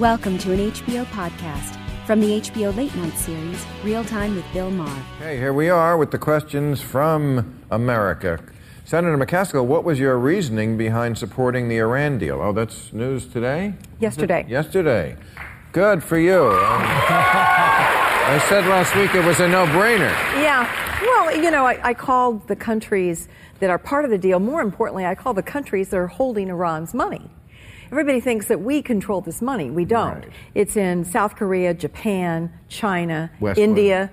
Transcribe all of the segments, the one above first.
Welcome to an HBO podcast from the HBO Late Night series, Real Time with Bill Maher. Hey, here we are with the questions from America. Senator McCaskill, what was your reasoning behind supporting the Iran deal? Oh, that's news today? Yesterday. Yesterday. Good for you. I said last week it was a no brainer. Yeah. Well, you know, I, I called the countries that are part of the deal, more importantly, I call the countries that are holding Iran's money. Everybody thinks that we control this money. We don't. Right. It's in South Korea, Japan, China, Westwood. India.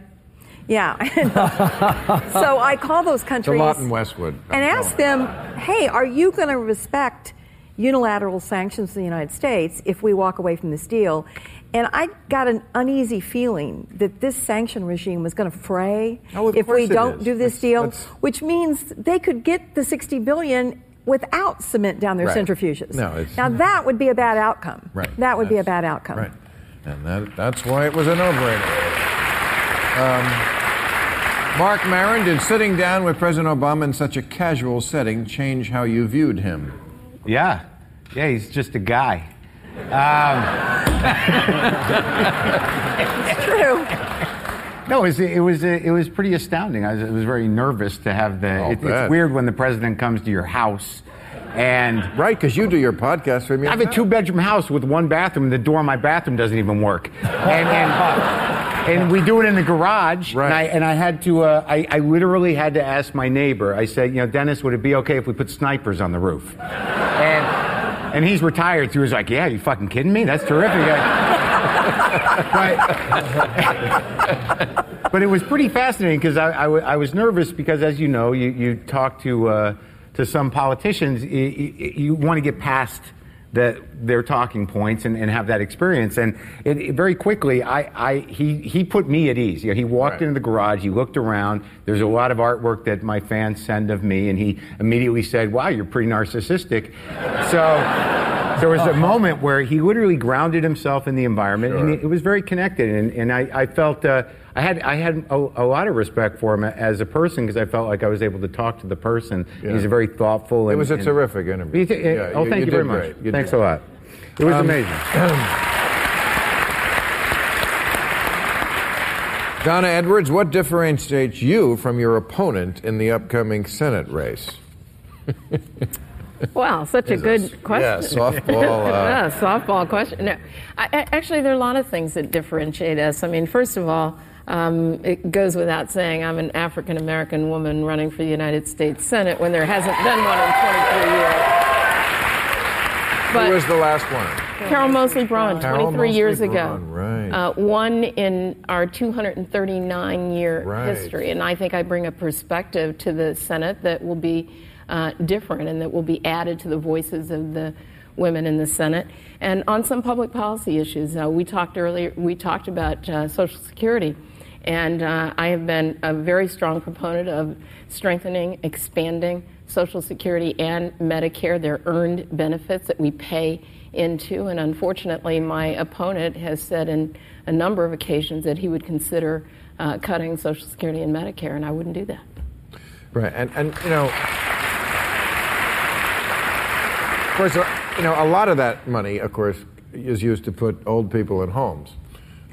Yeah. so I call those It's a countries lot in Westwood. and ask them, hey, are you going to respect unilateral sanctions from the United States if we walk away from this deal? And I got an uneasy feeling that this sanction regime was going to fray Oh, if we don't is. do this deal, which means they could get the 60 billion without cement down their Right. centrifuges. No, it's- now that would be a bad outcome. Right. That would be a bad outcome. Right. And that, that's why it was a no brainer. Um, Marc Maron, did sitting down with President Obama in such a casual setting change how you viewed him? Yeah, yeah, he's just a guy. It's true. No, it was it was it was pretty astounding. I was, I was very nervous to have the. It- it's weird when the president comes to your house, and Right, because you do your podcast from your I have a two bedroom house with one bathroom. And the door of my bathroom doesn't even work, and and, and we do it in the garage. Right. And I and I had to. Uh, I I literally had to ask my neighbor. I said, you know, Dennis, would it be okay if we put snipers on the roof? And. And he's retired, so he was like, "Yeah, you fucking kidding me? That's terrific." But, but it was pretty fascinating because I, I w- I was nervous because, as you know, you, you talk to uh, to some politicians, you, you, want to get past the, their talking points and, and have that experience. And it, it- very quickly, I, I he he put me at ease. You know, he walked Right. into the garage, he looked around. There's a lot of artwork that my fans send of me, and he immediately said, "Wow, you're pretty narcissistic." So there was a moment where he literally grounded himself in the environment, and it was very connected. And, and I, I felt uh, I had I had a, a lot of respect for him as a person because I felt like I was able to talk to the person. Yeah. He's a very thoughtful. It was a and- terrific interview. You thi- Yeah, oh, you- thank you you, very did much. You Thanks did. a lot. It was Um, amazing. Donna Edwards, what differentiates you from your opponent in the upcoming Senate race? Wow, such a good this- question. yeah, softball, uh, yeah, softball question. No, I, actually, there are a lot of things that differentiate us. I mean, first of all, um, it goes without saying I'm an African American woman running for the United States Senate when there hasn't been one in 23 years. But Who was the last one? Carol Moseley Braun, Carol 23 years Moseley ago. Right. Uh, one in our 239 year Right. history. And I think I bring a perspective to the Senate that will be uh, different and that will be added to the voices of the women in the Senate. And on some public policy issues, uh, we talked earlier, we talked about uh, Social Security. And uh, I have been a very strong proponent of strengthening, expanding Social Security and Medicare, their earned benefits that we pay into. And unfortunately, my opponent has said in a number of occasions that he would consider uh, cutting Social Security and Medicare, and I wouldn't do that. Right, and, and you know, course, uh, you know, a lot of that money, of course, is used to put old people in homes.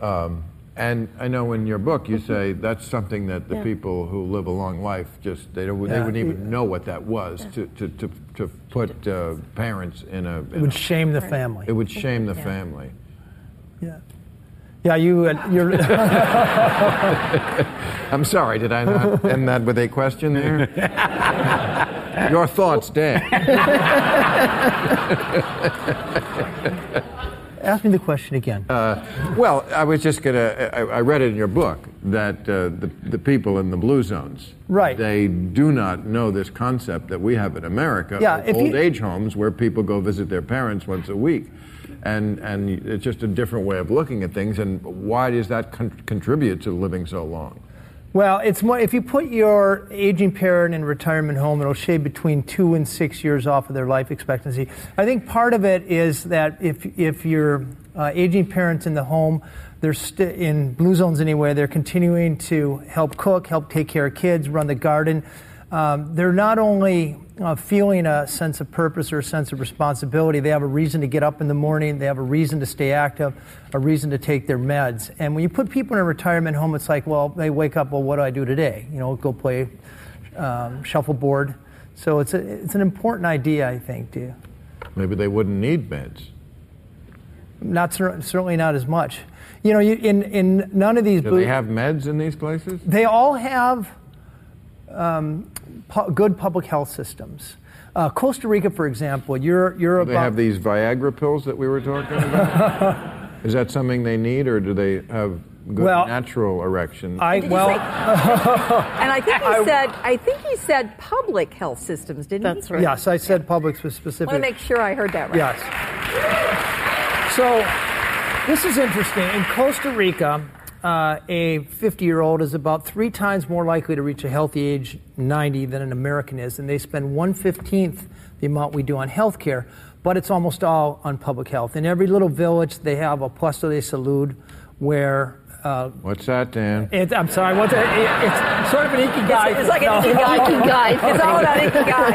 Um, and I know in your book you say that's something that the Yeah. people who live a long life just they don't they wouldn't even know what that was to, to, to, to put uh, parents in a. It would a- shame the family. It would shame the family. Yeah. Yeah, you, uh, you're, I'm sorry, did I not end that with a question there? Your thoughts, Dan. Ask me the question again. Well, I was just going to, I I read it in your book that uh, the, the people in the blue zones, Right. they do not know this concept that we have in America Yeah, of if you- old age homes where people go visit their parents once a week. And, and it's just a different way of looking at things. And why does that con- contribute to living so long? Well, it's more if you put your aging parent in retirement home, it'll shave between two and six years off of their life expectancy. I think part of it is that if if your uh, aging parents in the home, they're st- in blue zones anyway. They're continuing to help cook, help take care of kids, run the garden. Um, they're not only uh, feeling a sense of purpose or a sense of responsibility, they have a reason to get up in the morning, they have a reason to stay active, a reason to take their meds. And when you put people in a retirement home, it's like, well, they wake up, well, what do I do today? You know, go play um, shuffleboard. So it's, a, it's an important idea, I think, to Maybe they wouldn't need meds. not cer- certainly not as much. You know, you, in, in none of these Do they have meds in these places? They all have um, pu- good public health systems. Uh, Costa Rica, for example, you're you're Do about they have these Viagra pills that we were talking about? Is that something they need, or do they have good Well, natural erection? I Did well. say- And I think he said, I think he said public health systems, didn't That's he? right. Yes, I said public was I specific. want to make sure I heard that right. Yes. So this is interesting. In Costa Rica, uh, a 50 year old is about three times more likely to reach a healthy age 90 than an American is, and they spend 115th the amount we do on health care, but it's almost all on public health. In every little village, they have a puesto de salud where uh, What's that, Dan? it, I'm sorry, what's it, it, it's sort of an ikigai. It's like an No. ikigai. It's all about ikigai.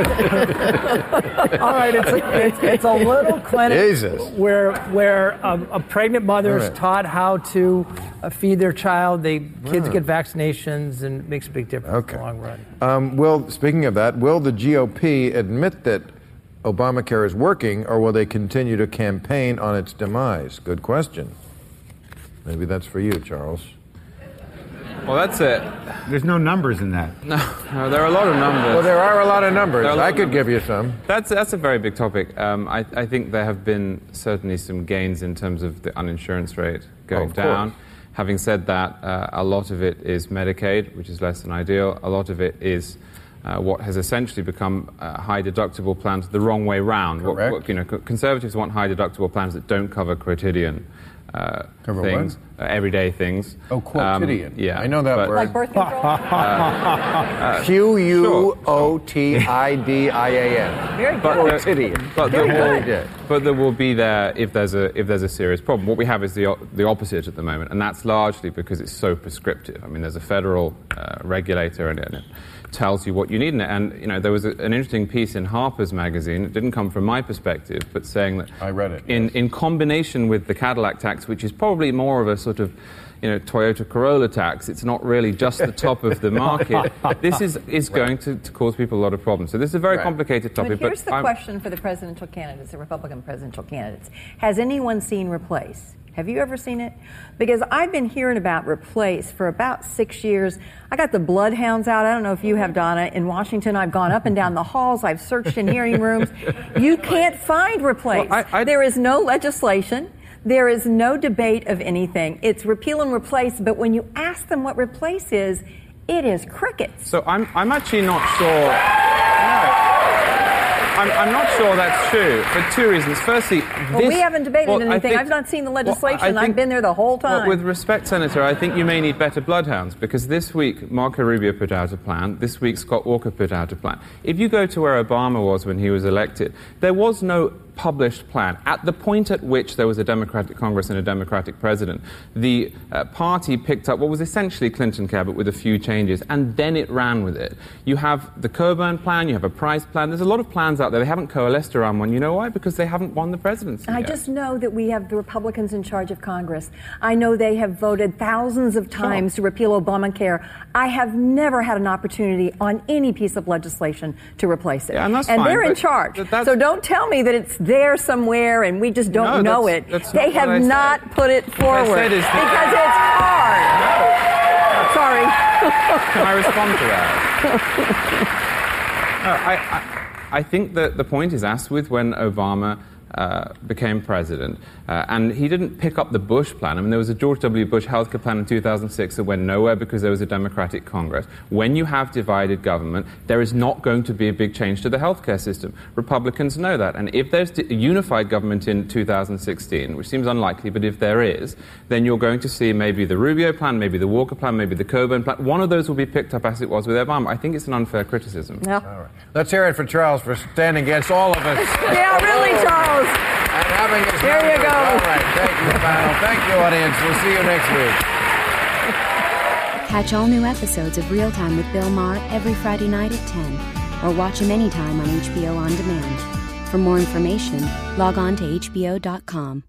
All right, it's a, it's, it's a little clinic Jesus. where where a, a pregnant mother is All right. taught how to uh, feed their child. They kids Wow. get vaccinations, and it makes a big difference Okay. in the long run. Um, will, speaking of that, will the GOP admit that Obamacare is working, or will they continue to campaign on its demise? Good question. Maybe that's for you, Charles. Well, that's it. There's no numbers in that. No, no, there are a lot of numbers. Well, there are a lot of numbers. There are a lot I of could numbers. give you some. That's that's a very big topic. Um, I, I think there have been certainly some gains in terms of the uninsurance rate going Oh, of course. down. Having said that, uh, a lot of it is Medicaid, which is less than ideal. A lot of it is uh, what has essentially become uh, high deductible plans the wrong way round. Correct. what- you know, conservatives want high deductible plans that don't cover quotidian uh, Cover things, uh, everyday things. Oh, quotidian. yeah, I know that but- word. Like birth control? Q U O T I D I A N. Very good. But there- Quotidian. But Very there, good. will, but there will be there if there's a if there's a serious problem. What we have is the the opposite at the moment, and that's largely because it's so prescriptive. I mean, there's a federal uh, regulator, and it, and it tells you what you need in it. And you know, there was a, an interesting piece in Harper's Magazine. It didn't come from my perspective, but saying that I read it, in yes. in combination with the Cadillac tax, which is probably more of a sort of you know, Toyota Corolla tax. It's not really just the top of the market. This is, is going to, to cause people a lot of problems. So this is a very Right. complicated topic. But here's the I'm- question for the presidential candidates, the Republican presidential candidates. Has anyone seen Replace? Have you ever seen it? Because I've been hearing about Replace for about six years. I got the bloodhounds out. I don't know if you have, Donna. In Washington, I've gone up and down the halls. I've searched in hearing rooms. You can't find Replace. Well, I- I- there is no legislation. There is no debate of anything. It's repeal and replace, but when you ask them what replace is, it is crickets. So I'm, I'm actually not sure. I'm, I'm not sure that's true for two reasons. Firstly, Well, we haven't debated well, anything. think- I've not seen the well, I legislation. I've been there the whole well, time. with respect, Senator, I think you may need better bloodhounds because this week Marco Rubio put out a plan. This week Scott Walker put out a plan. If you go to where Obama was when he was elected, there was no published plan. At the point at which there was a Democratic Congress and a Democratic president, the uh, party picked up what was essentially Clinton care, but with a few changes, and then it ran with it. You have the Coburn plan, you have a Price plan. There's a lot of plans out there. They haven't coalesced around one. You know why? Because they haven't won the presidency. I yet. just know that we have the Republicans in charge of Congress. I know they have voted thousands of times to repeal Obamacare. I have never had an opportunity on any piece of legislation to replace it. Yeah, and that's fine, they're in charge. So don't tell me that it's there somewhere and we just don't No, know that's- it. that's they have I said. not put it forward because it's hard. Sorry. Can I respond to that? no, I, I, I think that the point is asked with when Obama uh, became president, uh, and he didn't pick up the Bush plan. I mean, there was a George W. Bush healthcare plan in 2006 that went nowhere because there was a Democratic Congress. When you have divided government, there is not going to be a big change to the healthcare system. Republicans know that. And if there's a unified government in 2016, which seems unlikely, but if there is, then you're going to see maybe the Rubio plan, maybe the Walker plan, maybe the Coburn plan. One of those will be picked up as it was with Obama. I think it's an unfair criticism. Yeah. All right. Let's hear it for Charles for standing against all of us. Yeah, really, Charles. And having his There you go. All right. Thank you, panel. Thank you, audience. We'll see you next week. Catch all new episodes of Real Time with Bill Maher every Friday night at 10, or watch him anytime on HBO On Demand. For more information, log on to HBO.com.